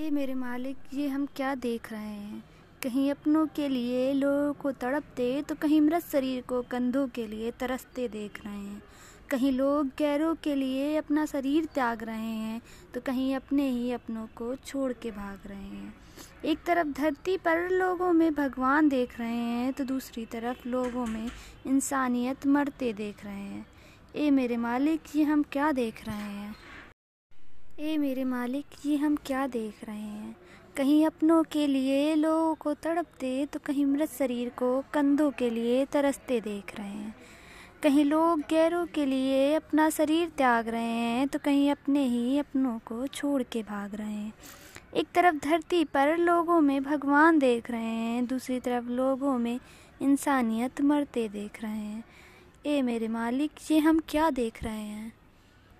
ये मेरे मालिक, ये हम क्या देख रहे हैं? कहीं अपनों के लिए लोगों को तड़पते तो कहीं मृत शरीर को कंधों के लिए तरसते देख रहे हैं। कहीं लोग गैरों के लिए अपना शरीर त्याग रहे हैं तो कहीं अपने ही अपनों को छोड़ के भाग रहे हैं। एक तरफ़ धरती पर लोगों में भगवान देख रहे हैं तो दूसरी तरफ़ लोगों में इंसानियत मरते देख रहे हैं। ए मेरे मालिक, ये हम क्या देख रहे हैं? ए मेरे मालिक, ये हम क्या देख रहे हैं? कहीं अपनों के लिए लोगों को तड़पते तो कहीं मृत शरीर को कंधों के लिए तरसते देख रहे हैं। कहीं लोग गैरों के लिए अपना शरीर त्याग रहे हैं तो कहीं अपने ही अपनों को छोड़ के भाग रहे हैं। एक तरफ़ धरती पर लोगों में भगवान देख रहे हैं, दूसरी तरफ़ लोगों में इंसानियत मरते देख रहे हैं। ए मेरे मालिक, ये हम क्या देख रहे हैं?